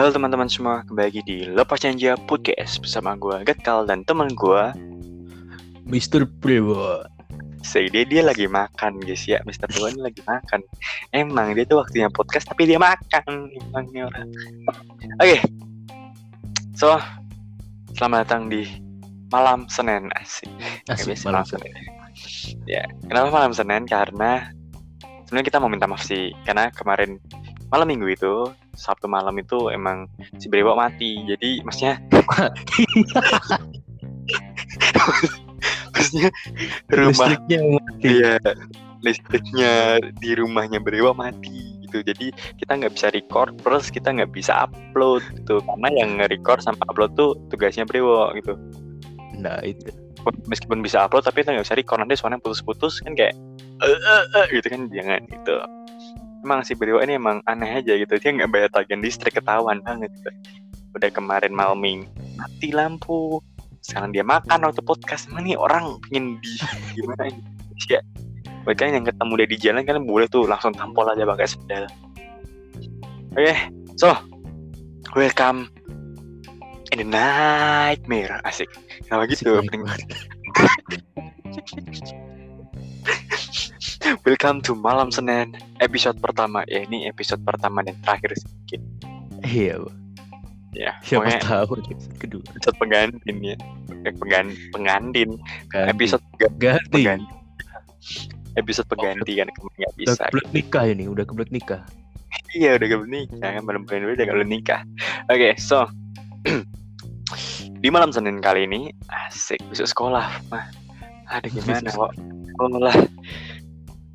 Halo teman-teman semua, kembali lagi di Lepas Janji Podcast bersama gue Gekal dan teman gue Mr. Prewo. Say dia dia lagi makan guys ya, Mr. Prewo ini lagi makan. Emang dia tuh waktunya podcast tapi dia makan, emangnya orang. Oke, so selamat datang di malam Senin asik. Asik, biasa malam Senin. Ya, kenapa malam Senin? Karena sebenarnya kita mau minta maaf sih, karena kemarin malam minggu itu Sabtu malam itu emang si Brewok mati. Jadi maksudnya maksudnya rumah Listriknya mati. iya listriknya di rumahnya Brewok mati gitu. Jadi kita nggak bisa record terus kita nggak bisa upload gitu. Karena yang nge-record sampai upload tuh tugasnya Brewok gitu. Nah itu. Meskipun bisa upload tapi kita nggak bisa record nanti soalnya putus-putus kan kayak eh eh eh gitu kan jangan gitu. Emang si Brewok ini emang aneh aja gitu. Dia nggak bayar tagihan listrik ketahuan banget gitu. Udah kemarin malam minggu mati lampu. Sekarang dia makan waktu podcast. Emang nih orang pengen di gimana ini? Ya, Bahkan yang ketemu dia di jalan kan boleh tuh langsung tampol aja pakai sendal. Oke, so welcome in the nightmare asik. Kenapa gitu? Opening? banget. welcome to malam Senin episode pertama. Ya ini episode pertama dan terakhir sedikit. Iya. Ya, siapa pokoknya tahu episode kedua. episode pengantin ya. Eh, Pengan, pengantin. Ganti. Episode pega- ganti. pengganti. Episode pengganti kan kemarin nggak Udah bisa. kebelet nikah ini, udah kebelet nikah. Iya udah gak nikah kan belum dulu udah gak nikah. Oke so di malam Senin kali ini asik besok sekolah. Mah ada gimana kok sekolah.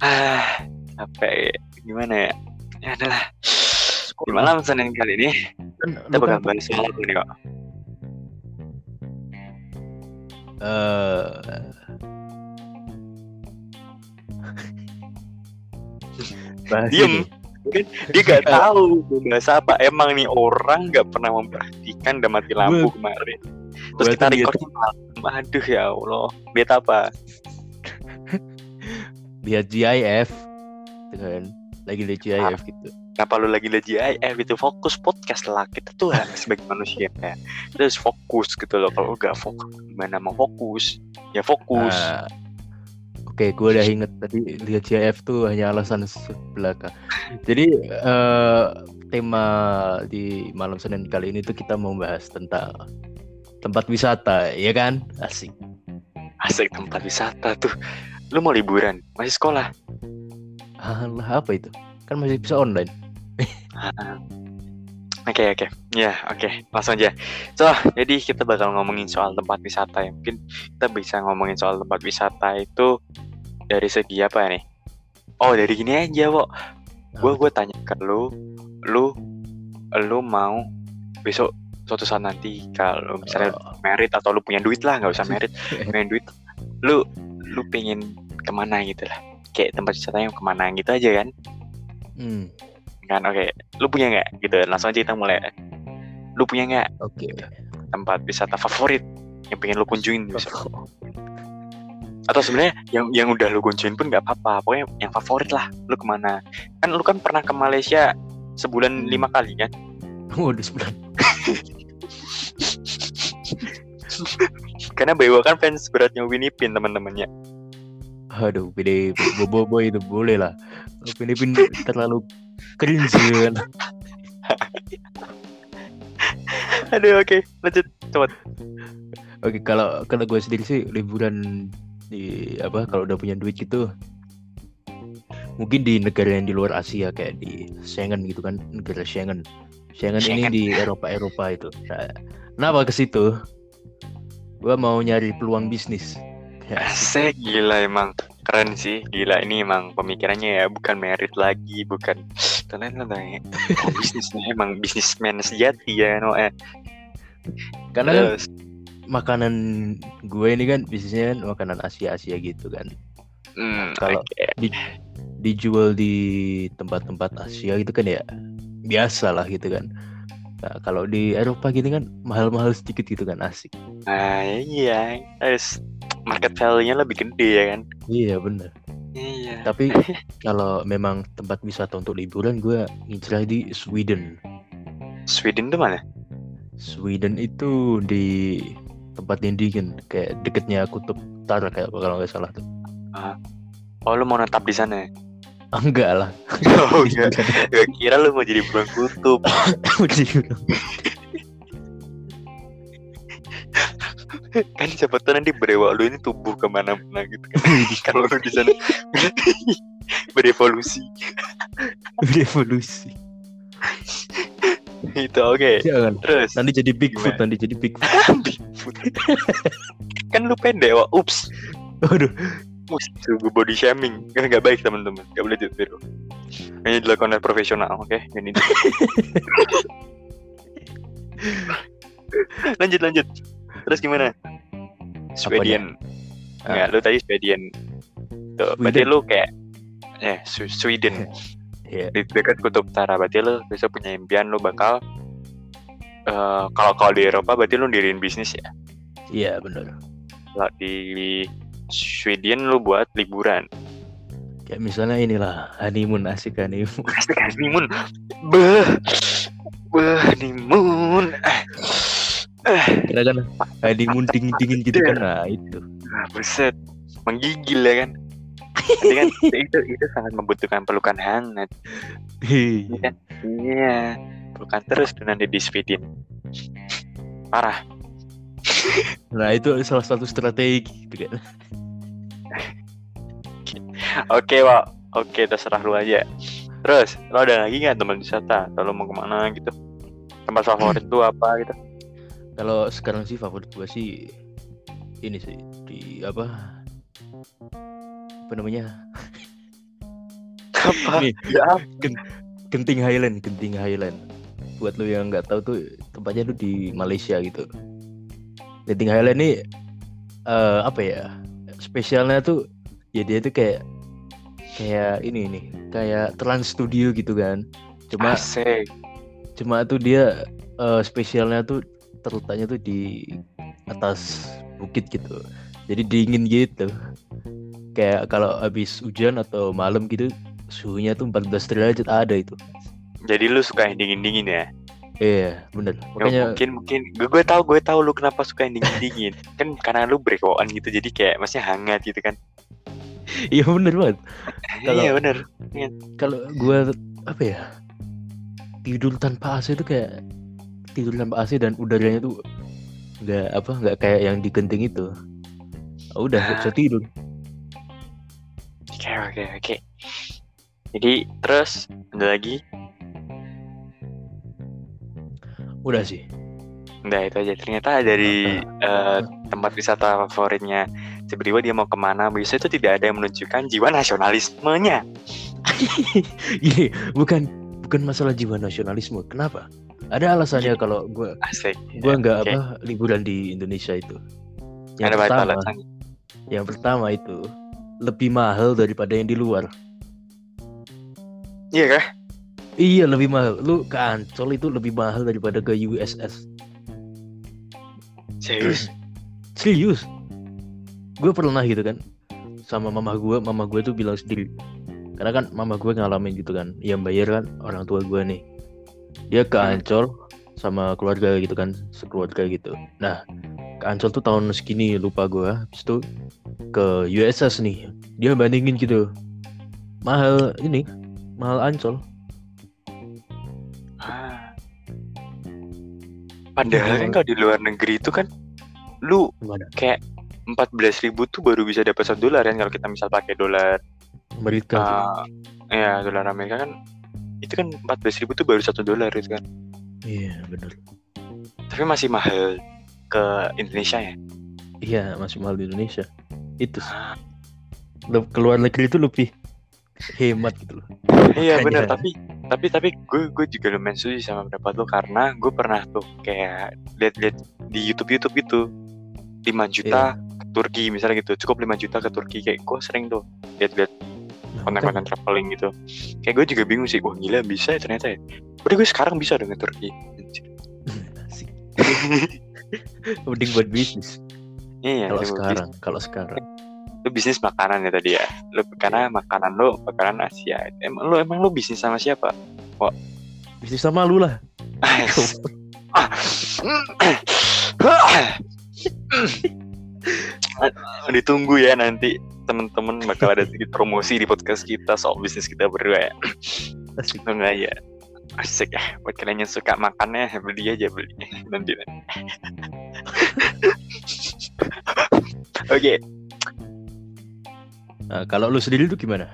Ah capek gimana ya? Ya adalah di malam Senin kali ini Kan, kita bakal kan, bahas soal apa nih kok? eh, bahas Diem. ini. Dia gak tahu tuh bahasa apa. Emang nih orang gak pernah memperhatikan udah mati lampu kemarin. Terus kita record malam. Aduh ya Allah. Lihat apa? Lihat GIF gitu kan. Lagi lihat GIF gitu. Kenapa lu lagi liat GIF gitu fokus podcast lah kita tuh ya, sebagai manusia ya terus fokus gitu loh kalau gak fokus gimana mau fokus ya fokus Ah, Oke, gue udah inget tadi lihat GIF tuh hanya alasan belaka. Jadi eh, tema di malam Senin kali ini tuh kita mau bahas tentang tempat wisata, ya kan? Asik. asik tempat wisata tuh lu mau liburan? Masih sekolah. Alah, apa itu? Kan masih bisa online. Oke oke. Ya oke. Langsung aja. So jadi kita bakal ngomongin soal tempat wisata ya. Mungkin kita bisa ngomongin soal tempat wisata itu dari segi apa nih? Oh dari gini aja kok gue gue tanya ke lu. Lu lu mau besok suatu saat nanti kalau misalnya Oh, merit atau lu punya duit lah nggak usah merit punya duit. Lu lu pengen ke mana gitu lah. Kayak tempat wisata yang ke mana gitu aja kan. Hmm, kan oke. Lu punya nggak? Gitu langsung aja kita mulai. Lu punya nggak? Oke. tempat wisata favorit yang pengen lu kunjungin bisa atau sebenarnya yang yang udah lu kunjungin pun nggak apa-apa. Pokoknya yang favorit lah lu ke mana. Kan lu kan pernah ke Malaysia sebulan lima kali kan? Waduh, sebulan. karena Bewa kan fans beratnya Winnie Pin teman-temannya. Aduh, PD bobo itu boleh lah. Filipin terlalu cringe. Aduh oke lanjut. Coba Oke, kalau kalau gue sendiri sih liburan di apa kalau udah punya duit gitu mungkin di negara yang di luar Asia kayak di Schengen gitu kan negara Schengen. Schengen, Schengen. ini di Eropa Eropa itu. Nah, kenapa ke situ gue mau nyari peluang bisnis. Ya, Asik gila emang. Keren sih. Gila ini emang pemikirannya ya. Bukan merit lagi bukan. Lah ya Oh, bisnisnya emang bisnismen sejati ya no eh. Karena kan terus? makanan gue ini kan bisnisnya kan makanan Asia Asia gitu kan. Hmm, kalau- oke. dijual di tempat-tempat Asia gitu kan ya biasa lah gitu kan nah, kalau di Eropa gitu kan mahal-mahal sedikit gitu kan asik. Nah iya. Terus market value-nya lebih gede ya kan? Iya bener. Iya. Tapi kalau memang tempat wisata untuk liburan gue ngincer di Sweden. Sweden tuh mana? Sweden itu di tempat yang dingin kayak deketnya kutub utara kayak kalau nggak salah tuh. Oh lu mau netap di sana ya? Enggak lah. Oh enggak. Gua kira lu mau jadi bulan kutub. Kan siapa tahu nanti berewa lu ini tumbuh ke mana-mana gitu kan. Kalau lu di sana. Berevolusi. Revolusi itu oke. Jangan. Terus nanti jadi Bigfoot nanti jadi Bigfoot. Bigfoot. kan lu pendek wah ups. Waduh, Gue body shaming. Kan nggak baik teman-teman. Nggak boleh ditiru ini dilakukan oleh profesional oke? Ini lanjut lanjut. Terus gimana? Sweden Enggak, lu tadi Sweden Tuh, berarti Sweden. lu kayak eh Su- Sweden. Ya di dekat kutub utara. Berarti lu bisa punya impian lu bakal eh kalau kalau di Eropa berarti lu diriin bisnis ya? Iya benar kalau di Sweden lu buat liburan. Kayak misalnya inilah honeymoon asik honeymoon. Asik honeymoon. Beh beh honeymoon. Eh. Eh. Kita kan honeymoon dingin dingin gitu kan. Nah itu. Ah, buset. Menggigil ya kan? Nanti kan itu itu sangat membutuhkan pelukan hangat. Iya. Kan? Iya. Pelukan terus tuh nanti di Sweden. Parah. Nah itu salah satu strategi gitu kan Oke, Wak. Oke, terserah lu aja. Terus, lo ada lagi nggak teman wisata? Kalau mau ke mana gitu? Tempat favorit tuh apa gitu? kalau sekarang sih favorit gua sih ini sih di apa apa namanya Apa? Nih, Ya, Genting Highland Genting Highland buat lu yang nggak tahu tuh tempatnya tuh di Malaysia gitu Genting Highland ini eh, apa ya spesialnya tuh ya dia tuh kayak kayak ini nih kayak Trans Studio gitu kan cuma asik. cuma tuh dia eh, spesialnya tuh terletaknya tuh di atas bukit gitu jadi dingin gitu kayak kalau habis hujan atau malam gitu suhunya tuh 14 derajat ada itu Jadi lu suka yang dingin-dingin ya? Iya bener Ya, makanya mungkin mungkin gue gue tahu gue tahu lu kenapa suka yang dingin-dingin. kan karena lu brewoan gitu jadi kayak masih hangat gitu kan. iya bener banget Kalau- Iya bener. kalau gua apa ya tidur tanpa AC itu kayak tidur tanpa AC dan udaranya tuh nggak apa nggak kayak yang di genting itu Ah, udah nggak bisa tidur Oke oke oke. Jadi terus ada lagi? Udah sih Udah itu aja. Ternyata dari eh, tempat wisata favoritnya Sebriwa dia mau ke mana bisa itu tidak ada yang menunjukkan jiwa nasionalismenya. Gini, bukan bukan masalah jiwa nasionalisme. Kenapa? Ada alasannya kalau gua Asik. gua nggak oke. apa liburan di Indonesia itu. Yang Ada pertama, alasan. yang pertama itu lebih mahal daripada yang di luar. Iya kah? Iya lebih mahal. Lu ke Ancol itu lebih mahal daripada ke USS. Serius? Serius? Gue pernah gitu kan sama mama gue, mama gue tuh bilang sendiri. Karena kan mama gue ngalamin gitu kan, yang bayar kan orang tua gue nih. Dia ke Hmm. Ancol sama keluarga gitu kan, sekeluarga gitu. Nah, ke Ancol tuh tahun segini lupa gue. Habis itu ke USS nih, dia bandingin gitu. Mahal ini, mahal Ancol. Padahal kan Iya. kalau di luar negeri itu kan lu Gimana? kayak 14.000 ribu tuh baru bisa dapat satu dolar kan kalau kita misal pakai dolar Amerika. ah, ya dolar Amerika kan itu kan 14.000 ribu tuh baru satu dolar itu kan Iya bener. tapi masih mahal ke Indonesia ya Iya masih mahal di Indonesia. Itu sih. Ah, keluar negeri itu lebih hemat gitu loh. iya benar tapi tapi tapi gue gue juga lumayan setuju sama pendapat lo karena gue pernah tuh kayak lihat-lihat di YouTube YouTube itu 5 juta ke Turki misalnya gitu. Cukup 5 juta ke Turki kayak gue sering tuh lihat-lihat Nah, konten-konten traveling gitu. Kayak gue juga bingung sih wah gila bisa ya ternyata ya? Udah gue sekarang bisa dengan Turki. Mending buat bisnis. iya Kalau sekarang, kalau sekarang. Lu bisnis makanan ya tadi ya lu karena makanan lu makanan Asia emang lu emang lu bisnis sama siapa Bisnis sama lu lah. Ditunggu ya nanti temen-temen bakal ada sedikit promosi di podcast kita soal bisnis kita berdua ya. Asik. Enggak ya. Asik ya. Buat kalian yang suka makannya beli aja beli nanti. Oke, Nah, kalau lu sendiri tuh gimana?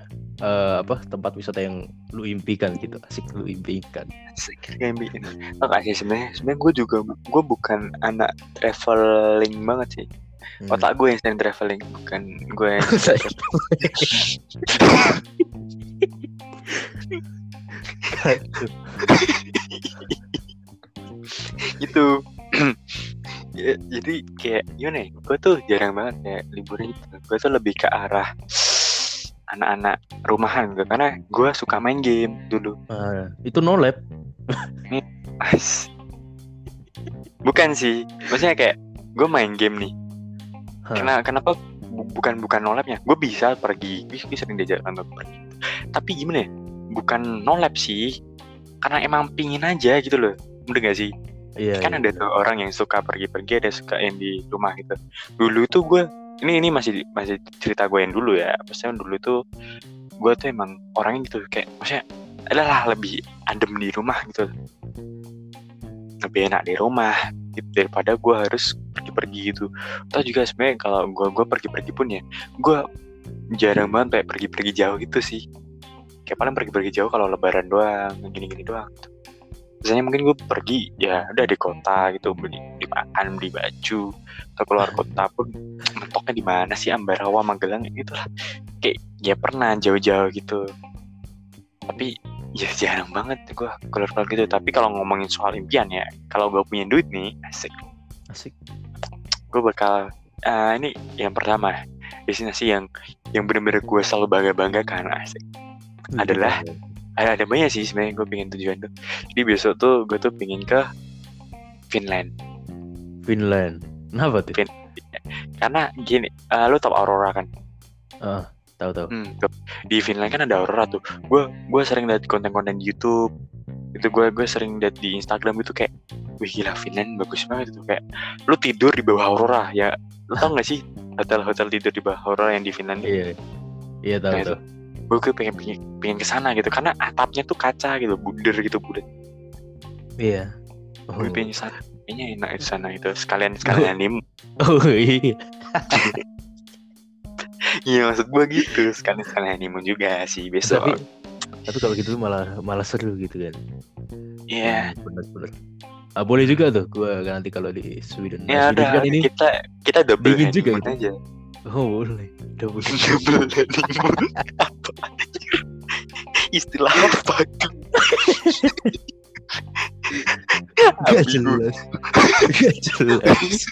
Eh, apa tempat wisata yang lu impikan gitu? Asik lu impikan. asik kayak bikin. Oh, sih sebenarnya sebenarnya gue juga gue bukan anak traveling banget sih. Hmm. Otak gue yang sering traveling bukan gue yang itu Ya, jadi kayak gimana ya gue tuh jarang banget kayak liburan gitu. Gue tuh lebih ke arah anak-anak rumahan gitu karena gue suka main game dulu. Ah, itu no lab. Bukan sih. Maksudnya kayak gue main game nih. Kena, kenapa bu- bukan bukan nolapnya gue bisa pergi gue sering diajak untuk pergi tapi gimana ya bukan nolap sih. Karena emang pingin aja gitu loh. Bener gak sih Iya. kan iya. ada tuh orang yang suka pergi-pergi ada suka yang di rumah gitu dulu tuh gue ini ini masih masih cerita gue yang dulu ya maksudnya dulu tuh gue tuh emang orangnya gitu kayak maksudnya adalah lebih adem di rumah gitu lebih enak di rumah gitu, daripada gue harus pergi-pergi gitu atau juga sebenarnya kalau gue gue pergi-pergi pun ya gue jarang banget kayak pergi-pergi jauh gitu sih kayak paling pergi-pergi jauh kalau lebaran doang gini-gini doang gitu. Biasanya mungkin gue pergi ya udah di kota gitu beli di makan beli baju atau keluar kota pun mentoknya di mana sih Ambarawa Magelang? Gitu lah. Kayak ya pernah jauh-jauh gitu. Tapi ya jarang banget gue keluar keluar gitu. Tapi kalau ngomongin soal impian ya kalau gue punya duit nih asik. Asik. gue bakal eh, ini yang pertama. Destinasi yang yang bener-bener gue selalu bangga banggakan asik Adalah- ada ada banyak sih sebenarnya gue pengen tujuan tuh jadi besok tuh gue tuh pengen ke Finland Finland. Kenapa tuh? Fin- karena gini eh, lo tau Aurora kan Ah, tahu tahu. Hmm, tuh. di Finland kan ada aurora tuh. Gue gue sering liat konten-konten YouTube. Itu gue gue sering liat di Instagram itu kayak, wih gila Finland bagus banget itu kayak, lu tidur di bawah aurora ya. Lu tau gak sih hotel-hotel tidur di bawah aurora yang di Finland? Iya. Iya tahu Nah, tahu. Gue gue pengen pengen pengen ke sana gitu karena atapnya tuh kaca gitu, bunder gitu bulat. Iya. Oh. Gue pengen ke sana. Kayaknya enak di sana itu sekalian sekalian anime. Oh iya. Iya maksud gue gitu sekalian sekalian anime juga sih besok. Tapi tapi kalau gitu malah malah seru gitu kan. Iya. Bener bener. Ah, boleh juga tuh gua nanti kalau di Sweden. Nah, Ya Sweden udah kan ini kita kita double dingin juga honeymoon aja. oh boleh. Double. double apa istilah apa Gak jelas. Gak jelas.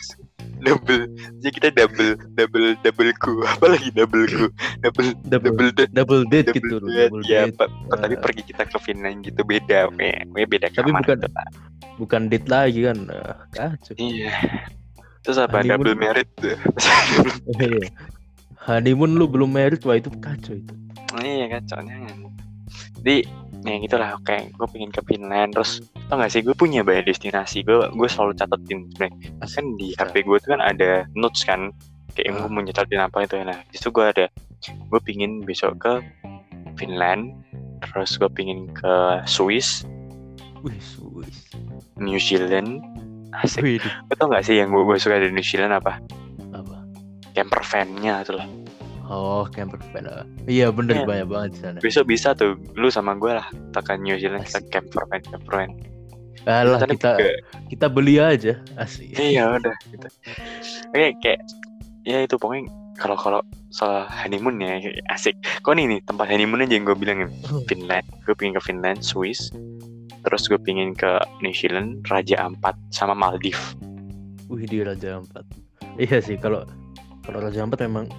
double jadi kita double double double ku apa lagi double ku double Double double date double date double gitu loh. Double ya date. pa- pa- tapi Ah. pergi kita ke Finland gitu beda we we beda Tapi kamar bukan- gitu lah. Bukan date lagi kan. Ah, kacau. iya terus apa Honeymoon. double merit tuh Iya. Honeymoon lu belum married wah itu kacau itu. iya kan soalnya jadi ya gitulah oke gue pengen ke Finland terus tau gak sih gue punya banyak destinasi gue gue selalu catetin sebenarnya kan di HP gue tuh kan ada notes kan kayak Ah. gue mau nyetelin apa itu nah di situ gue ada gue pingin besok ke Finland terus gue pingin ke Swiss Wih, Swiss. New Zealand asik Wih, Lo tau gak sih yang gue, gue suka di New Zealand apa? Camper van-nya tuh lah Oh, camper van. ah. Iya bener Iya. banyak banget di sana. besok bisa tuh lu sama gue lah kita ke New Zealand kita camper van camper van Alah kita juga- kita beli aja asik. iya udah gitu oke kayak ya itu pokoknya kalau kalau soal honeymoon ya asik kok nih nih tempat honeymoon aja yang gue bilangin Finland gue pengen ke Finland Swiss terus gue pengen ke New Zealand Raja Ampat sama Maldives Wih di Raja Ampat. Iya sih kalau kalau Raja Ampat memang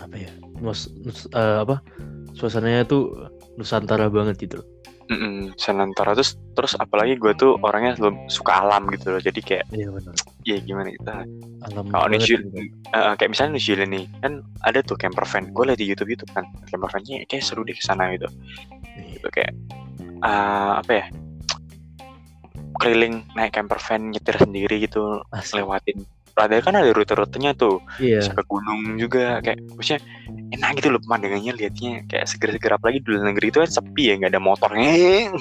apa ya? Nus, nus- eh, apa? Suasananya tuh Nusantara banget gitu. loh. Mm-mm, Senantara terus terus apalagi gue tuh orangnya suka alam gitu loh jadi kayak Iya benar. ya gimana kita Alam kalau New Zealand gitu. eh, kayak misalnya New Zealand nih kan ada tuh camper van gue liat di YouTube YouTube kan camper van-nya kayak seru deh ke sana gitu Iya. gitu kayak ah, apa ya keliling naik camper van nyetir sendiri gitu Asli. lewatin ada kan ada rute-rutenya tuh. Iya. bisa ke gunung juga kayak maksudnya enak gitu loh pemandangannya liatnya kayak seger-seger apalagi di luar negeri itu kan sepi ya nggak ada motornya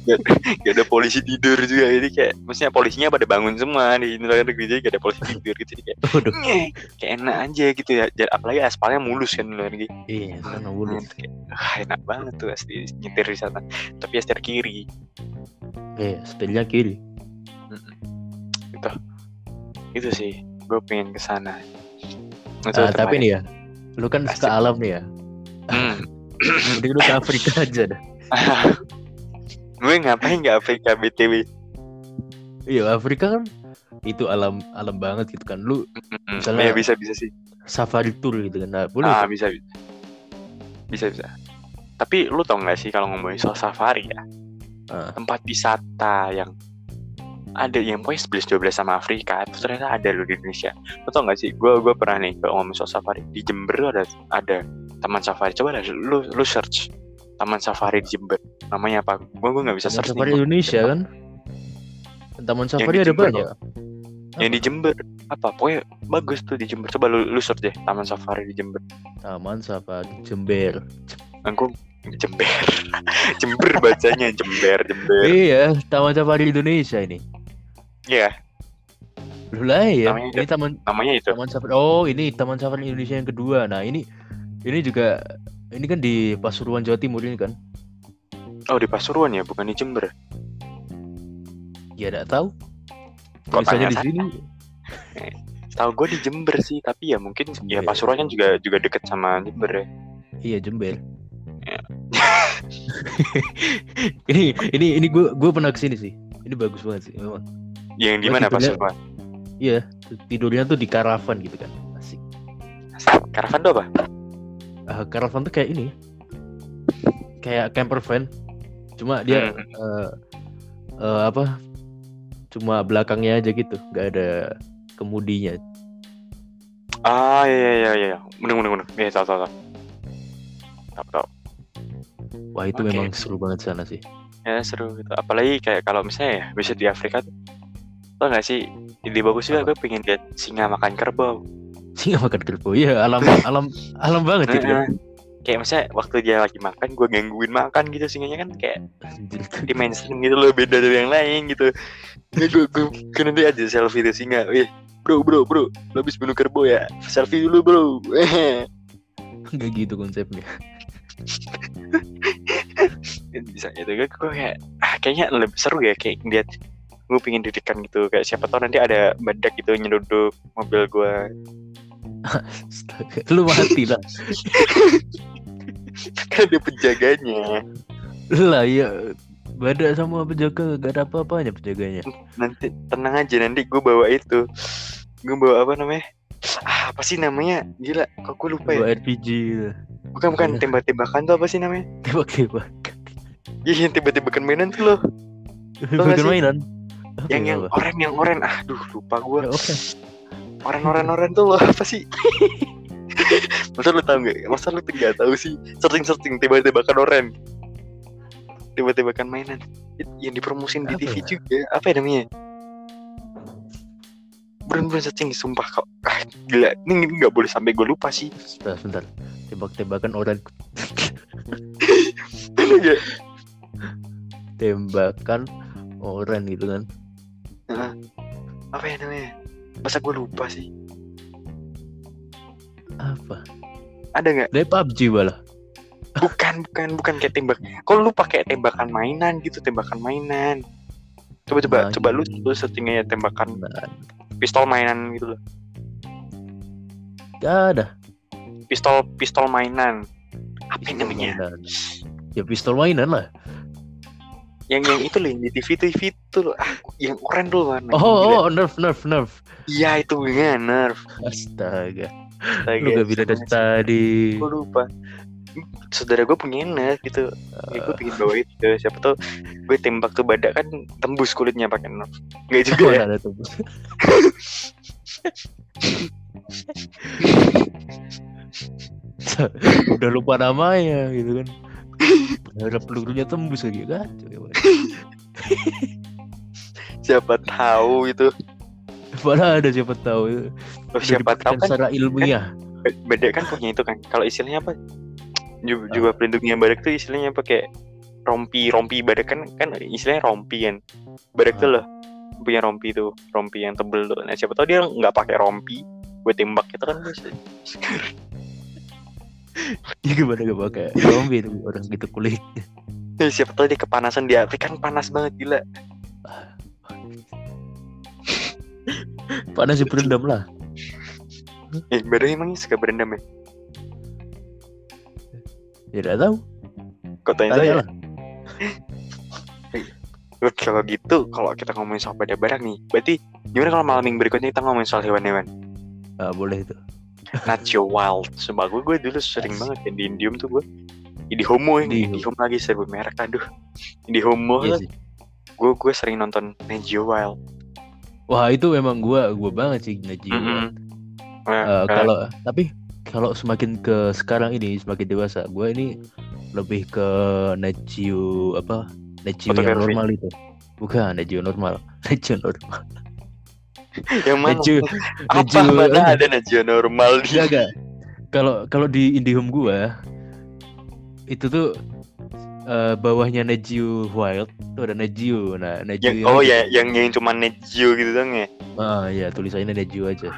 nggak nggak ada polisi tidur juga jadi kayak maksudnya polisinya pada bangun semua di luar negeri jadi nggak ada polisi tidur gitu jadi kayak kayak enak aja gitu ya. Apalagi aspalnya mulus kan di luar negeri. Iya, sana mulus. Kayak, ah, enak banget tuh asli nyetir di sana. Tapi ya setir kiri. Iya, setelnya kiri. gitu itu sih gue pengen ke sana Ah, tapi nih ya, lu kan Asik. suka alam nih ya. Hmm. Mending lu ke Afrika aja dah. gue ngapain nggak Afrika btw Iya, Afrika kan itu alam alam banget gitu kan. Lu Hmm, Misalnya- ya bisa bisa sih safari tour gitu kan. Nah, boleh. ah bisa bisa bisa bisa tapi lu tau nggak sih kalau ngomongin soal safari ya Ah. tempat wisata yang ada yang pokoknya 11 12 sama Afrika itu ternyata ada lo di Indonesia. Lu tau nggak sih? Gue gue pernah nih kalau ngomongin soal safari. Di Jember tuh ada ada taman safari. Coba dah lu lu search taman safari di Jember. Namanya apa? Gue gue nggak bisa Taman search safari nih, Indonesia kan. Taman safari ada Jember banyak. yang di Jember. Apa? Pokoknya bagus tuh di Jember. Coba lu lu search deh taman safari di Jember. Taman safari Jember. aku Jember. Jember bacanya Jember Jember. Iya, Taman Safari Indonesia ini. Iya Lu lah ya. Namanya Ini taman namanya itu Taman Safari. Oh, ini Taman Safari Indonesia yang kedua. Nah, ini ini juga ini kan di Pasuruan Jawa Timur ini kan. oh di Pasuruan ya bukan di Jember Ya enggak tahu. Kok Misalnya di sini tahu gue di Jember sih tapi ya mungkin ya Jember. Pasuruan kan juga juga deket sama Jember ya iya Jember. Ya. ini ini ini gue gue pernah ke sini sih. Ini bagus banget sih memang. Yang di mana tidurnya- Pasuruan Iya, tidurnya tuh di karavan gitu kan. Asik. Karavan tuh apa Ah, karavan tuh kayak ini. Kayak camper van. Cuma dia Hmm. eh, eh, apa? Cuma belakangnya aja gitu, nggak ada kemudinya. ah iya iya iya iya bener bener bener iya tahu tahu tahu tahu tahu Wah itu Oke. memang seru banget sana sih. ya seru gitu apalagi kayak kalau misalnya ya bisa di Afrika tau gak sih? Ide bagus juga gue pengen lihat singa makan kerbau. Singa makan kerbau, iya alam alam alam banget gitu kan. Kayak misalnya waktu dia lagi makan gue gangguin makan gitu singanya kan kayak di mainstream gitu loh beda dari yang lain gitu. Ya gue gue gue nanti aja selfie tuh singa. Wih bro bro bro lo habis bunuh kerbau ya. Selfie dulu bro. Nggak gitu konsepnya. bisa gitu gue gue kayak ah, kayaknya lebih seru ya kayak lihat gue pengen didikan gitu kayak siapa tahu nanti ada badak gitu nyeruduk mobil gue Astaga, Lu mati lah. kan ada penjaganya Lah ya Badak sama penjaga gak ada apa-apanya penjaganya. nanti tenang aja nanti gue bawa itu gue bawa apa namanya ah, apa sih namanya gila kok gue lupa ya Bawa RPG gitu. bukan bukan tembak-tembakan tuh apa sih namanya Tembak-tembak. iya yang tembak-tembakan mainan tuh loh sih? mainan. Yang ya, yang oren yang oren. Ah duh lupa gue Ya, oren oren oren tuh loh apa sih? Masa lu tau nggak? Masa lu nggak tahu sih? Searching searching tembak-tembakan oren. Tembak-tembakan mainan. It- yang dipromosin di TV ya? juga. Apa ya namanya? Buruan searching sumpah kok. Ah, gila. Ini nggak boleh sampai gue lupa sih. Sebentar, sebentar. Tembak-tembakan nggak? tembakan orang gitu kan. Heeh. apa ya namanya masa gue lupa sih Apa? ada nggak Dari PUBG malah. bukan bukan bukan kayak tembak kalau lu pakai tembakan mainan gitu tembakan mainan coba coba Main. coba lu lu searching aja tembakan Nah, pistol mainan gitu loh gak ada. pistol pistol mainan apa Pistol namanya mainan. Ya pistol mainan lah. Yang yang itu loh yang di TV TV itu loh ah yang orange tuh warna Oh, oh, nerf, nerf, nerf. iya itu ya nerf Astaga. Astaga, Lu gak bilang dari tadi. gue lupa saudara gue punya nerf gitu ya, gue pengen bawa itu siapa tau gue tembak tuh badak kan tembus kulitnya pakai nerf nggak juga ya Mana ada tuh? Udah lupa namanya gitu kan. Berharap pelurunya tembus lagi kan. siapa tahu itu Padahal ada siapa tahu. oh, siapa tahu kan secara ilmiah. beda kan punya itu kan kalau istilahnya apa juga, juga pelindungnya badak tuh istilahnya pakai rompi rompi badak kan kan istilahnya rompi kan badak tuh Ah. loh punya rompi tuh rompi yang tebel tuh nah siapa tahu dia nggak pakai rompi gue tembak itu kan Ya gimana gak pakai zombie itu orang gitu kulit. Siapa tahu dia kepanasan di Afrika kan panas banget gila Panas sih berendam lah. eh badak emangnya suka berendam ya Ya tidak tahu. kok tanya Tanya saya lah. Loh, kalau gitu kalau kita ngomongin soal pada badak nih berarti gimana kalau malam minggu berikutnya kita ngomongin soal hewan-hewan Ah, boleh itu. Nacho Wild Sumpah gue, gue dulu sering banget ya di Indium tuh gue di homo ini Di- homo lagi sebut merek aduh di homo Iya sih. gue gue sering nonton Nagio Wild Wah itu memang gua gua banget sih Najib. Mm-mm. Eh, Nah, kalau tapi kalau semakin ke sekarang ini semakin dewasa, gua ini lebih ke Najio apa Najio yang normal itu. Bukan Najio normal, Najio normal. Yang mana Najio apa Najio mana ada Nagio normal di Enggak. Kalau kalau di IndiHome gua itu tuh eh, bawahnya Najio Wild tuh ada Najio. Nah, Najio yang oh ya yang yang cuma Nagio gitu dong ya Ah, ya tulisannya Najio aja.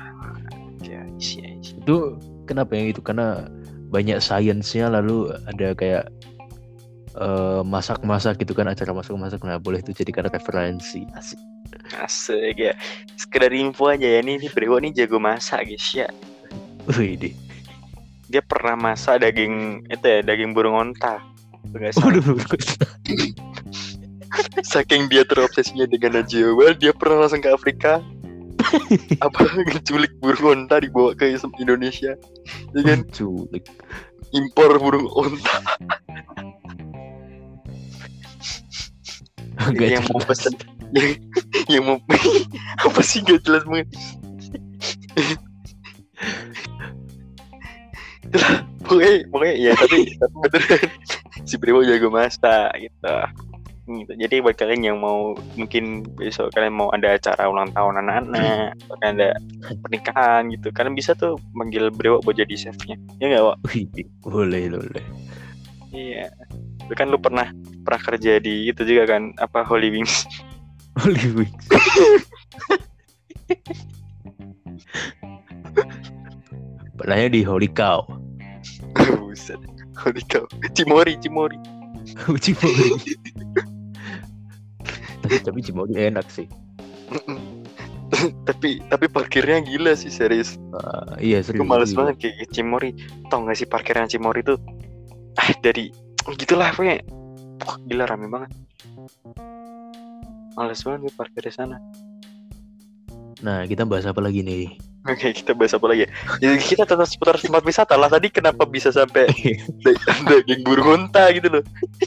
ya isi isi Itu kenapa yang itu? Karena banyak sainsnya lalu ada kayak eh, masak-masak gitu kan acara masak-masak. Nah boleh itu jadikan referensi. Asik. Asik ya. Sekedar info aja ya nih ini Brewo nih jago masak guys ya. Wih deh dia pernah masak daging itu ya daging burung onta. Waduh, saking dia terobsesinya dengan Wild dia pernah langsung ke Afrika. Apa ngeculik burung onta dibawa ke Indonesia. Ya kan? Culik impor burung onta Yang mau pesen yang, yang mau apa sih gak jelas banget? Itulah, pokoknya pokoknya ya tapi tapi beneran. Si Primo jago masak gitu. Gitu. Jadi buat kalian yang mau mungkin besok kalian mau ada acara ulang tahun anak-anak atau kalian ada pernikahan gitu kalian bisa tuh manggil Brewo buat jadi chefnya. Ya nggak Wak? Boleh boleh. Iya Lu kan lu pernah pernah kerja di itu juga kan apa Holy Wings Holy Wings Pernahnya di Holy Cow Buset. Holy cow. Cimori, Cimori. Cimori tapi, tapi Cimori enak sih tapi tapi parkirnya gila sih serius. Ah, Iya serius Gue males banget kayak Cimori. Tau gak sih parkiran Cimori tuh? Ah dari gitulah pokoknya. Wah, gila rame banget. Males banget gue parkir di sana. Nah kita bahas apa lagi nih Oke, kita bahas apa lagi? ya? Jadi kita tetap seputar tempat wisata lah. Tadi kenapa bisa sampai da- daging burung unta gitu loh?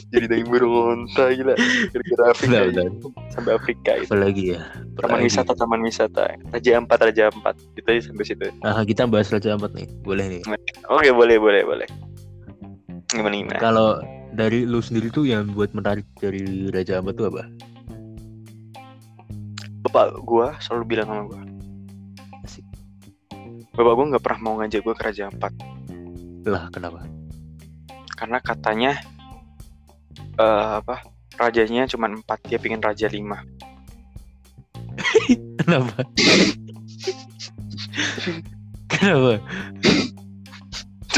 Jadi daging burung unta gila. Kira-kira Afrika gitu. sampai Afrika gitu. Apa lagi ya Apa Taman lagi? wisata, taman wisata. Raja Ampat, Raja Ampat. Kita aja sampai situ. Ah, kita bahas Raja Ampat nih boleh nih Oke, boleh, boleh, boleh. Gimana gimana? Kalau dari lu sendiri tuh yang buat menarik dari Raja Ampat tuh apa? Bapak gua selalu bilang sama gua. Asik. Bapak gua nggak pernah mau ngajak gua ke Raja Ampat Lah kenapa? karena katanya eh apa? Rajanya cuma empat, dia pingin raja lima. Kenapa? Kenapa?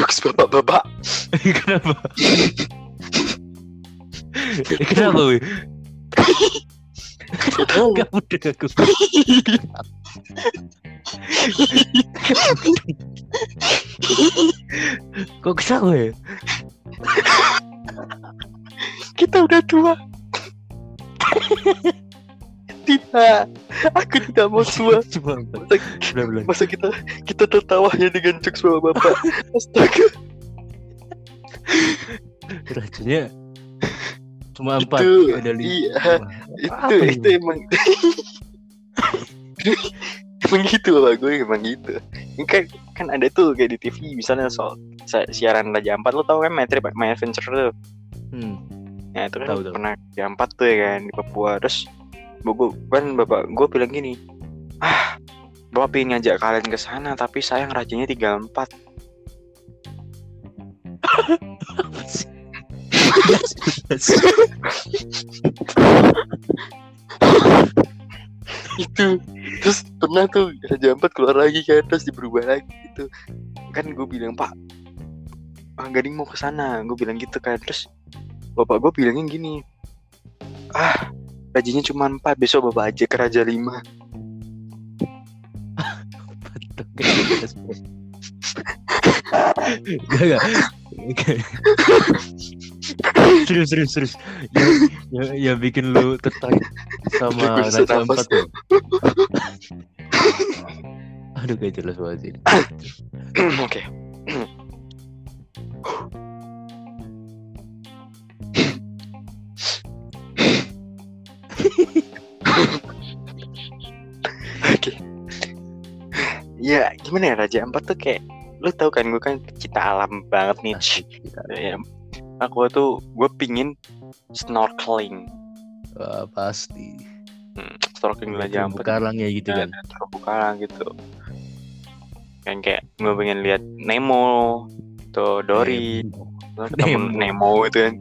Jokes bapak-bapak. Kenapa? Kenapa weh? tahu. Kamu udah aku Kok kesal ya? Kita udah tua. Tidak, aku tidak mau tua. Cuma Masa, masa kita kita tertawanya dengan jokes bapak-bapak. Astaga. Rajanya Cuma empat Itu, Ada lima iya. itu Apa ini? itu emang emang gitu lah gue emang gitu Ini kan kan ada tuh kayak di TV misalnya soal si- siaran Raja Ampat lo tau kan My Trip My Adventure tuh hmm. ya itu kan Tahu, tahu. pernah Raja Ampat tuh ya kan di Papua terus gua, kan bapak gue bilang gini ah bapak pengen ngajak kalian ke sana tapi sayang rajanya tinggal empat. Itu terus pernah tuh raja empat keluar lagi kan terus berubah lagi gitu. Kan gue bilang pak ah, gading mau ke sana. Gue bilang gitu kan terus bapak gue bilangnya gini ah rajanya cuma empat besok bapak aja ke raja lima Gak, gak. serius, serius, serius. Ya, ya, ya bikin lu tertarik sama Raja. Empat tuh. Aduh, gak jelas banget sih. oke Oke. Ya, gimana ya Raja Empat tuh kayak lu tahu kan gue kan pecinta alam banget nih. Kita. Ya, aku tuh gue pingin snorkeling, Wah, pasti. hmm, snorkeling di Raja Empat. karang ya gitu kan. terumbu karang gitu. Kan kayak gue pengen lihat Nemo, tuh Dory, ketemu Nemo. Nemo itu kan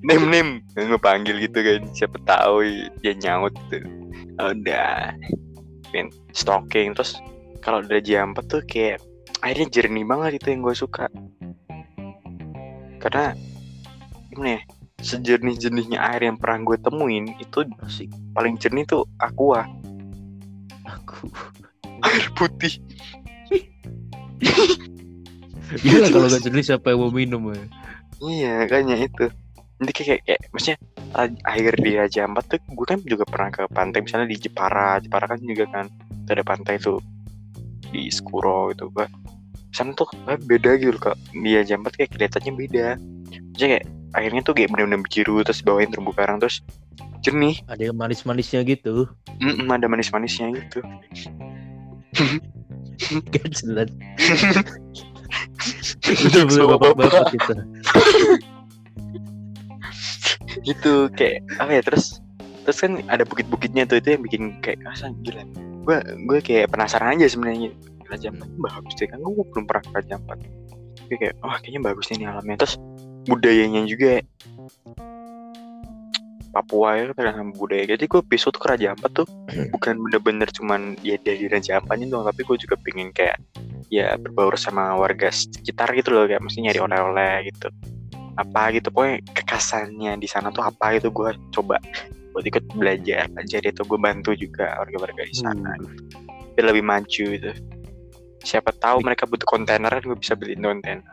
Nem Nem gue panggil gitu kan siapa tahu dia nyaut tuh udah pengen stalking terus kalau udah jam 4 tuh kayak airnya jernih banget itu yang gue suka karena gimana ya sejernih jernihnya air yang pernah gue temuin itu Asik. paling jernih tuh aqua Aku. air putih Iya lah kalau gak jernih siapa yang mau minum ya? Iya, kayaknya itu. Nanti kayak, kayak, kayak maksudnya air di Raja Ampat tuh gue kan juga pernah ke pantai misalnya di Jepara, Jepara kan juga kan itu ada pantai tuh di Skuro gitu gua. Sana tuh kayak beda gitu kak. Di Raja Ampat kayak kelihatannya beda. Maksudnya kayak airnya tuh kayak bener-bener biru terus bawain terumbu karang terus jernih, Ada yang manis-manisnya gitu. Mm-mm, ada manis-manisnya gitu. Gak jelas. Itu Bener bapak-bapak kita. gitu kayak apa ya terus terus kan ada bukit-bukitnya tuh itu yang bikin kayak asa gila gue gue kayak penasaran aja sebenarnya. Raja Ampat tuh bagus deh kan gue belum pernah ke Raja Ampat Gue kayak wah kayaknya bagus nih, nih alamnya. Terus budayanya juga Papua ya kan sama budaya. Jadi gue tuh ke Raja Ampat tuh bukan bener-bener cuman ya dari Raja doang tapi gue juga pengen kayak ya berbaur sama warga sekitar gitu loh kayak mesti nyari oleh-oleh gitu. Apa gitu pokoknya kekasannya di sana tuh apa gitu gue coba buat ikut belajar. Belajar itu gue bantu juga warga-warga di sana. Biar lebih maju gitu. Siapa tahu mereka butuh kontainer kan gue bisa beliin kontainer.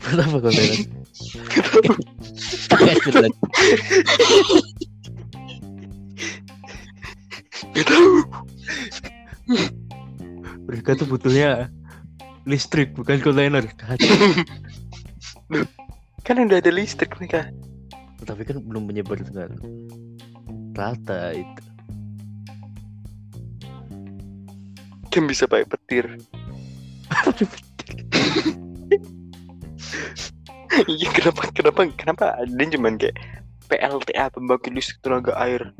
Kontainer? Gak jelas. gitu Mereka tuh butuhnya listrik bukan kontainer. Kan udah ada listrik mereka Tapi kan belum menyebar dengan rata itu. kan bisa pakai petir? Iya kenapa kenapa kenapa ada yang cuman kayak PLTA pembangkit listrik tenaga air.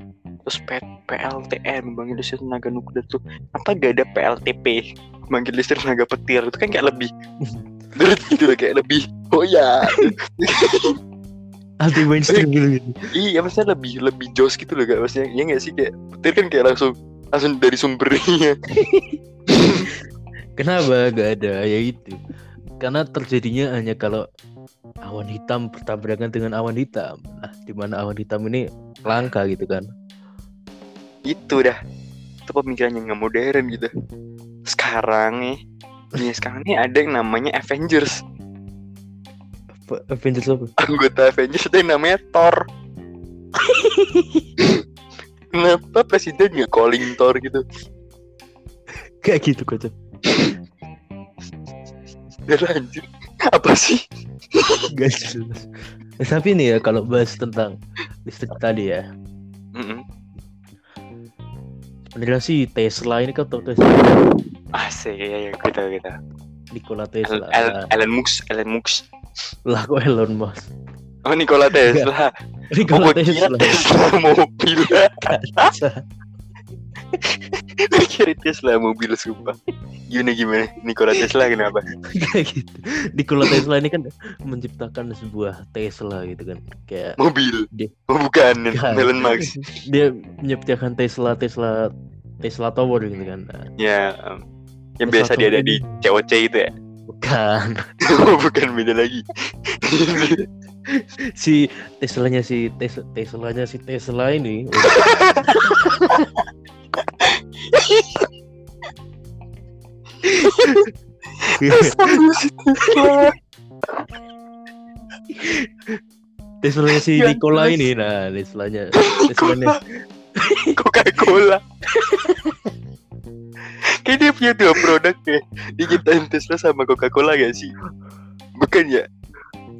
Terus P PLTN pembangkit listrik tenaga nuklir tuh. Apa gak ada PLTP pembangkit listrik tenaga petir? Itu kan kayak lebih. Berat gitu loh kayak lebih. Oh ya Anti mainstream gitu gitu. iya maksudnya lebih lebih jos gitu loh gak maksudnya ya nggak sih kayak petir kan kayak langsung langsung dari sumbernya Kenapa gak ada ya itu? Karena terjadinya hanya kalau awan hitam bertabrakan dengan awan hitam. Nah, di mana awan hitam ini langka gitu kan. itu dah itu pemikiran yang nggak modern gitu sekarang nih nih sekarang nih ada yang namanya Avengers Avengers apa? anggota Avengers ada yang namanya Thor kenapa presiden nggak calling Thor gitu Kayak gitu kocok. Gak lanjut apa sih Gak jelas. Eh, tapi nih ya kalau bahas tentang listrik tadi ya. Mm-mm. Sebenarnya sih Tesla ini kan tau Tesla. asik ya ya kita kita Nikola Tesla. Elon Musk Elon Musk Lah kok Elon Musk. oh Nikola Tesla Oh, Nikola kira Tesla. Tesla mobil. Kira Tesla mobil sumpah. Gimana gimana? Nikola Tesla kenapa? Kayak gitu. Nikola Tesla ini kan menciptakan sebuah Tesla gitu kan. Kayak Mobil. Dia- Oh, bukan. Bukan. Elon Musk. dia menciptakan Tesla Tesla Tesla Tower gitu kan. Ya. em, yang Tesla biasa dia ada di. COC itu ya. Bukan. Oh, bukan beda lagi. si Teslanya si Tes Teslanya si Tesla ini Teslanya si Nikola ini nah Teslanya Teslanya Coca-Cola. Kayak dia punya dua produk ya. Diciptain Tesla sama Coca-Cola gak sih? Bukan ya?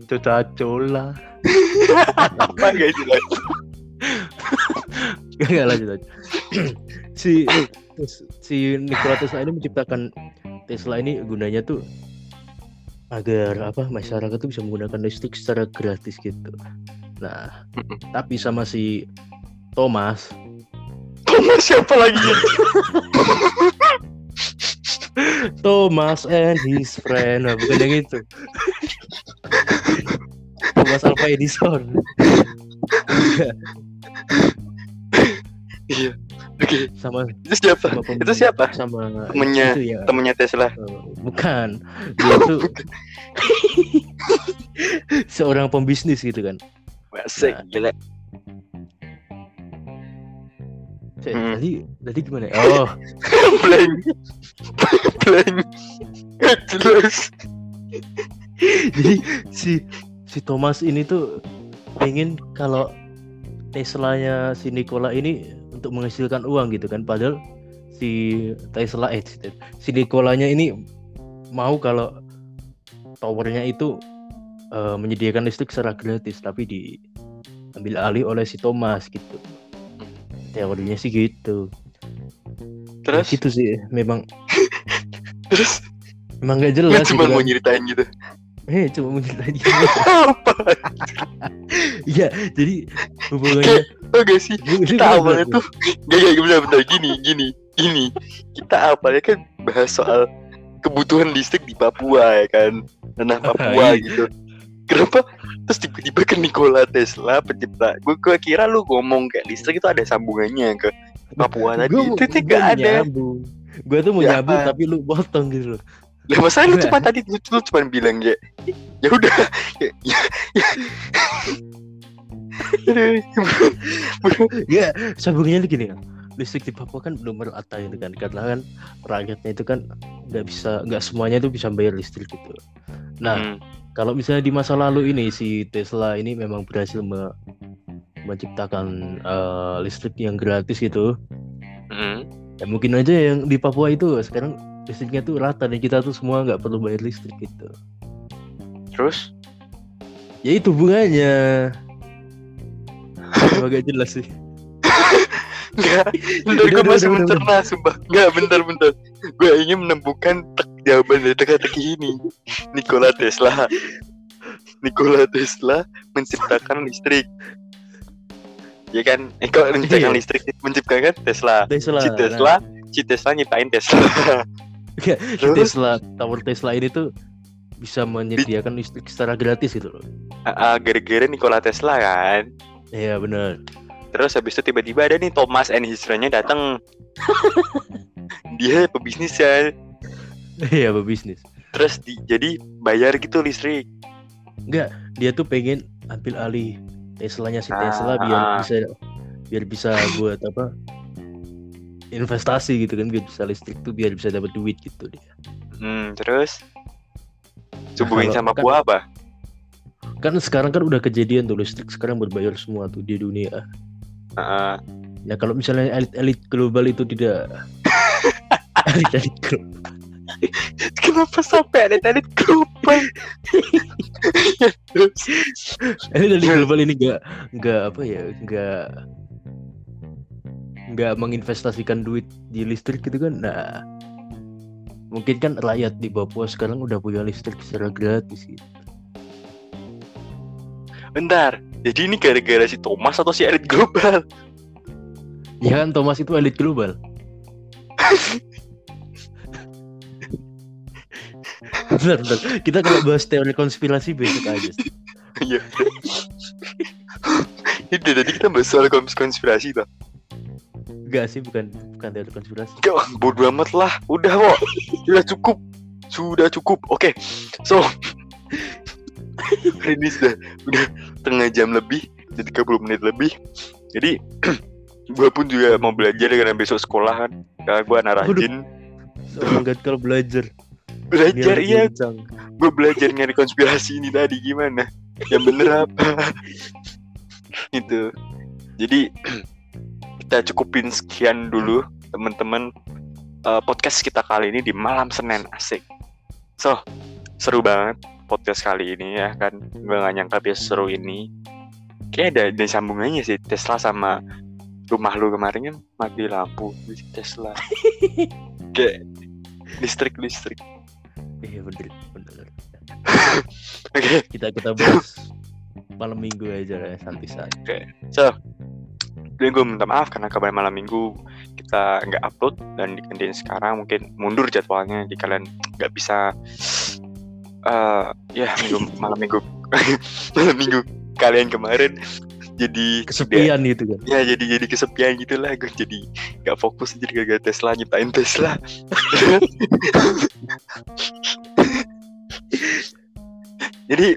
Coca-Cola Apa gak jelas? Gak, gak lanjut lanjut. si Tes- si Nikola Tesla ini menciptakan Tesla ini gunanya tuh agar apa masyarakat tuh bisa menggunakan listrik secara gratis gitu. Nah, tapi sama si Thomas, Thomas siapa lagi? Thomas and his friend, nah, bukan yang itu. Thomas Alva Edison. Iya. Oke. sama Itu siapa? sama pem- Itu siapa? sama Temennya- itu ya Temennya Tesla. eh, bukan dia tuh seorang pembisnis gitu kan Nah. gila. Cek, Hmm. tadi tadi gimana ya? oh Blank. Blank. Jelas. jadi si si Thomas ini tuh pengen kalau Teslanya si Nikola ini untuk menghasilkan uang gitu kan padahal si Tesla eh si- Nikolanya ini mau kalau towernya itu eh, menyediakan listrik secara gratis tapi diambil alih oleh si Thomas gitu teorinya sih gitu Terus, gitu sih memang terus memang nggak lu jelas cuma gitu mau kan. nyeritain gitu. eh cuma menceritain Apa? Iya, jadi hubungannya Oh gak sih? Kita awalnya tuh Gak gak bener bener gini gini gini. Kita awalnya kan bahas soal kebutuhan listrik di Papua ya kan. Tanah Papua Iya. gitu. Kenapa terus tiba-tiba ke Nikola Tesla pencipta gue gue kira lu ngomong kayak listrik itu ada sambungannya ke Papua tadi Gua- itu mau ada. Gua tuh mau Ya nyambung apa? tapi lu potong gitu loh. lah masa lu cuma tadi lu, lu cuma bilang ya ya udah ya, ya, ya. Ya, sambungannya gini kan. Listrik di Papua kan belum merata gitu kan karena kan rakyatnya itu kan nggak bisa nggak semuanya tuh bisa bayar listrik gitu. Nah, Hmm, kalau misalnya di masa lalu ini si Tesla ini memang berhasil me- menciptakan eh, listrik yang gratis gitu. hmm. Ya mungkin aja yang di Papua itu sekarang listriknya tuh rata dan kita tuh semua nggak perlu bayar listrik gitu. terus Ya itu bunganya. Agak jelas sih. Enggak, bentar gue masih mencerna sumpah Enggak, bentar, bentar Gue ingin menemukan tek, jawaban dari teka-teki ini. Nikola Tesla. Nikola Tesla menciptakan listrik. Ya kan, eh kok menciptakan Iya. listrik? Menciptakan Tesla. Tesla. Si Tesla, si Tesla nyiptain Tesla. Nah, Terus, Tesla, tower Tesla ini tuh bisa menyediakan listrik secara gratis gitu loh. gara-gara Nikola Tesla kan? Iya benar. Terus habis itu tiba-tiba ada nih Thomas and his friend-nya datang Dia pebisnis ya Iya berbisnis. Terus di, jadi bayar gitu listrik Enggak, dia tuh pengen ambil alih Teslanya si Ah, Tesla biar ah. bisa biar bisa buat apa? investasi gitu kan biar bisa listrik tuh biar bisa dapat duit gitu dia. Hmm, terus hubungin kalau sama kan- buah apa? Kan sekarang kan udah kejadian tuh listrik sekarang berbayar semua tuh di dunia. Heeh. Nah kalau misalnya elit-elit global itu tidak elit-elit global Kenapa sampai ada tadi global? Elit-elit global ini nggak nggak apa ya nggak nggak menginvestasikan duit di listrik gitu kan nah mungkin kan rakyat di Papua sekarang udah punya listrik secara gratis gitu. bentar, Jadi ini gara-gara si Thomas atau si elit global? Ya kan Thomas itu elit global. bentar, bentar. Kita kalau bahas teori konspirasi besok aja. Iya. Dari tadi kita bahas soal kons- konspirasi tuh. Enggak sih, bukan bukan teori konspirasi. Gak, bodo amat lah. Udah kok. Sudah cukup. Sudah cukup. Oke. So. Hari ini sudah udah tengah jam lebih. Jadi 30 menit lebih. Jadi gue pun juga mau belajar karena besok sekolah kan. Karena gue anak rajin. Seorang kalau belajar. Belajar iya. Gue belajar nyari konspirasi ini tadi gimana. Yang bener apa. Itu. Jadi kita cukupin sekian dulu teman-teman eh, podcast kita kali ini di malam Senin asik. So seru banget podcast kali ini ya kan. Gue gak nyangka bisa seru ini. Kayak ada, ada sambungannya sih Tesla sama rumah lu kemarin kan mati lampu di Tesla. Kayak listrik listrik. Iya bener, bener. Oke. Kita kita bahas malam minggu aja lah, santai-santai. So, dan gue minta maaf karena kabar malam minggu kita nggak upload dan digantiin sekarang mungkin mundur jadwalnya di kalian nggak bisa eh ya minggu malam minggu malam minggu kalian kemarin jadi Kesepian gitu kan. ya jadi jadi kesepian gitu lah gue jadi nggak fokus jadi gak Tesla nyiptain Tesla. Jadi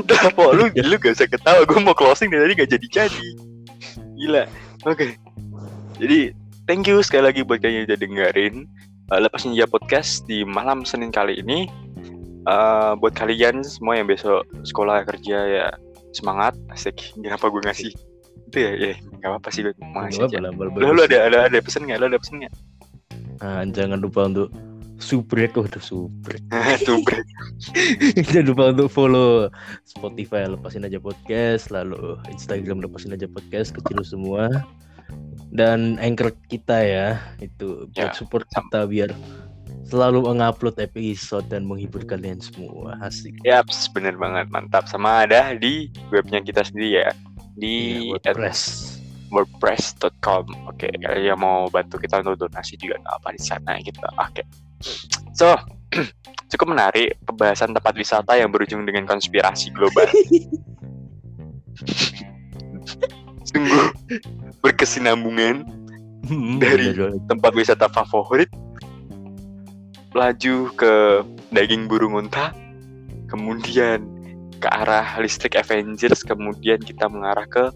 udah apa lu lu gak usah ketawa. Gue mau closing dari tadi gak jadi jadi gila. Oke. Jadi thank you sekali lagi buat kalian yang udah dengerin uh, lepas ninja podcast di malam senin kali ini Eh, buat kalian semua yang besok sekolah kerja ya semangat. Asik. Kenapa gue ngasih. Itu ya ya nggak apa-apa sih gue ngasih aja. lu ada ada ada pesan nggak? Lu ada pesan nggak? Nah, jangan lupa untuk subrek oh, udah subrek. tuh break jangan lupa untuk follow Spotify lepasin aja podcast, lalu Instagram lepasin aja podcast kecil semua. Dan anchor kita ya, itu buat Ya, support kita biar selalu mengupload episode dan menghibur kalian semua. Asik. Yaps, bener banget, mantap. Sama ada di webnya kita sendiri ya, di at WordPress. wordpress.com. Oke, kalian yang mau bantu kita untuk donasi juga nggak apa di sana gitu. Oke. So, cukup menarik pembahasan tempat wisata yang berujung dengan konspirasi global. Sungguh berkesinambungan Dari- Bener, tempat wisata favorit laju ke daging burung unta kemudian ke arah listrik Avengers kemudian kita mengarah ke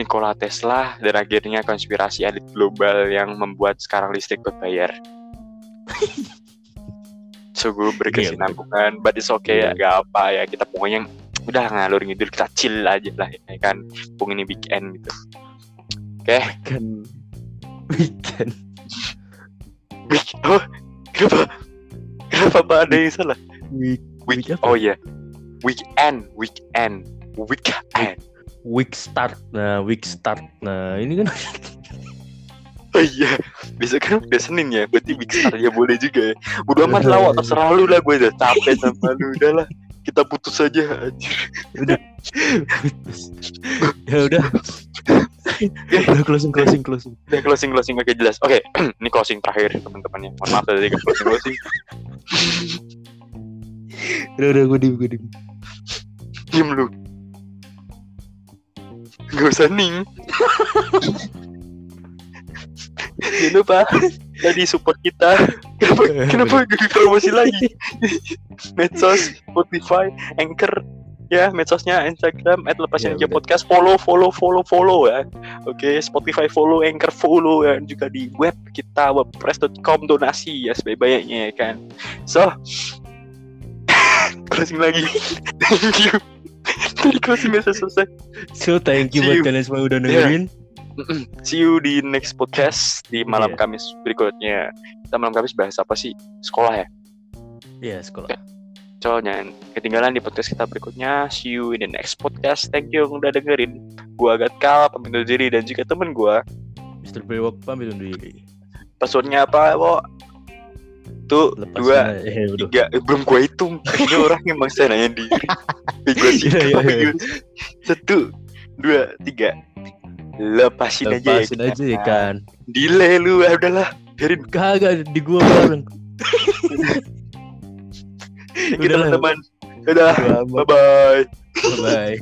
Nikola Tesla dan akhirnya konspirasi elit global yang membuat sekarang listrik berbayar. Sungguh berkesinambungan but it's okay ya Iya. gak apa ya kita pokoknya udah ngalur ngidul kita chill aja lah ya kan? Pung ini weekend gitu. Oke. Kan weekend. Week oh kenapa kenapa pak ada yang salah Week, week Week apa? oh iya weekend weekend weekend week start. Nah, week start. Nah, ini kan oh iya besok kan udah senin ya berarti week start ya boleh juga ya bodo amat lah terserah lu lah gue udah capek sama lu udah lah kita putus aja anjir. ya udah. udah closing closing closing. udah closing closing oke jelas. Oke ini closing terakhir teman-teman ya. Mohon maaf tadi closing closing. Udah udah gue diem gue diem. diem lu. Gak usah ning. Jangan lupa tadi support kita. Kenapa kenapa gak dipromosi lagi? Medsos Spotify Anchor ya medsosnya Instagram at lepasin Ya, aja udah. podcast follow follow follow follow ya. Oke Spotify follow Anchor follow ya. Juga di web kita wordpress.com donasi ya sebaik-baiknya ya kan. So closing lagi. Thank you. Tadi closing udah selesai. So thank you See buat you. kalian semua udah dengerin. see you di next podcast di malam Iya. Kamis berikutnya. Kita malam Kamis bahas apa sih? Sekolah ya? Iya sekolah. So, jangan ketinggalan di podcast kita berikutnya. See you in the next podcast. Thank you yang udah dengerin. Gua Gatkal, pamit undur diri dan juga temen gua. Mr. Bewok pamit undur diri. Passwordnya apa, Wo? satu dua udah. tiga eh, belum gue hitung ini orang emang saya nanya diri gue sih Iya, iya, iya. satu dua tiga lepasin, Lepasin aja aja ya kan. delay lu ah, udahlah biarin Kagak di gua bareng. you Udahlah. teman-teman udah Udah, bye bye Bye.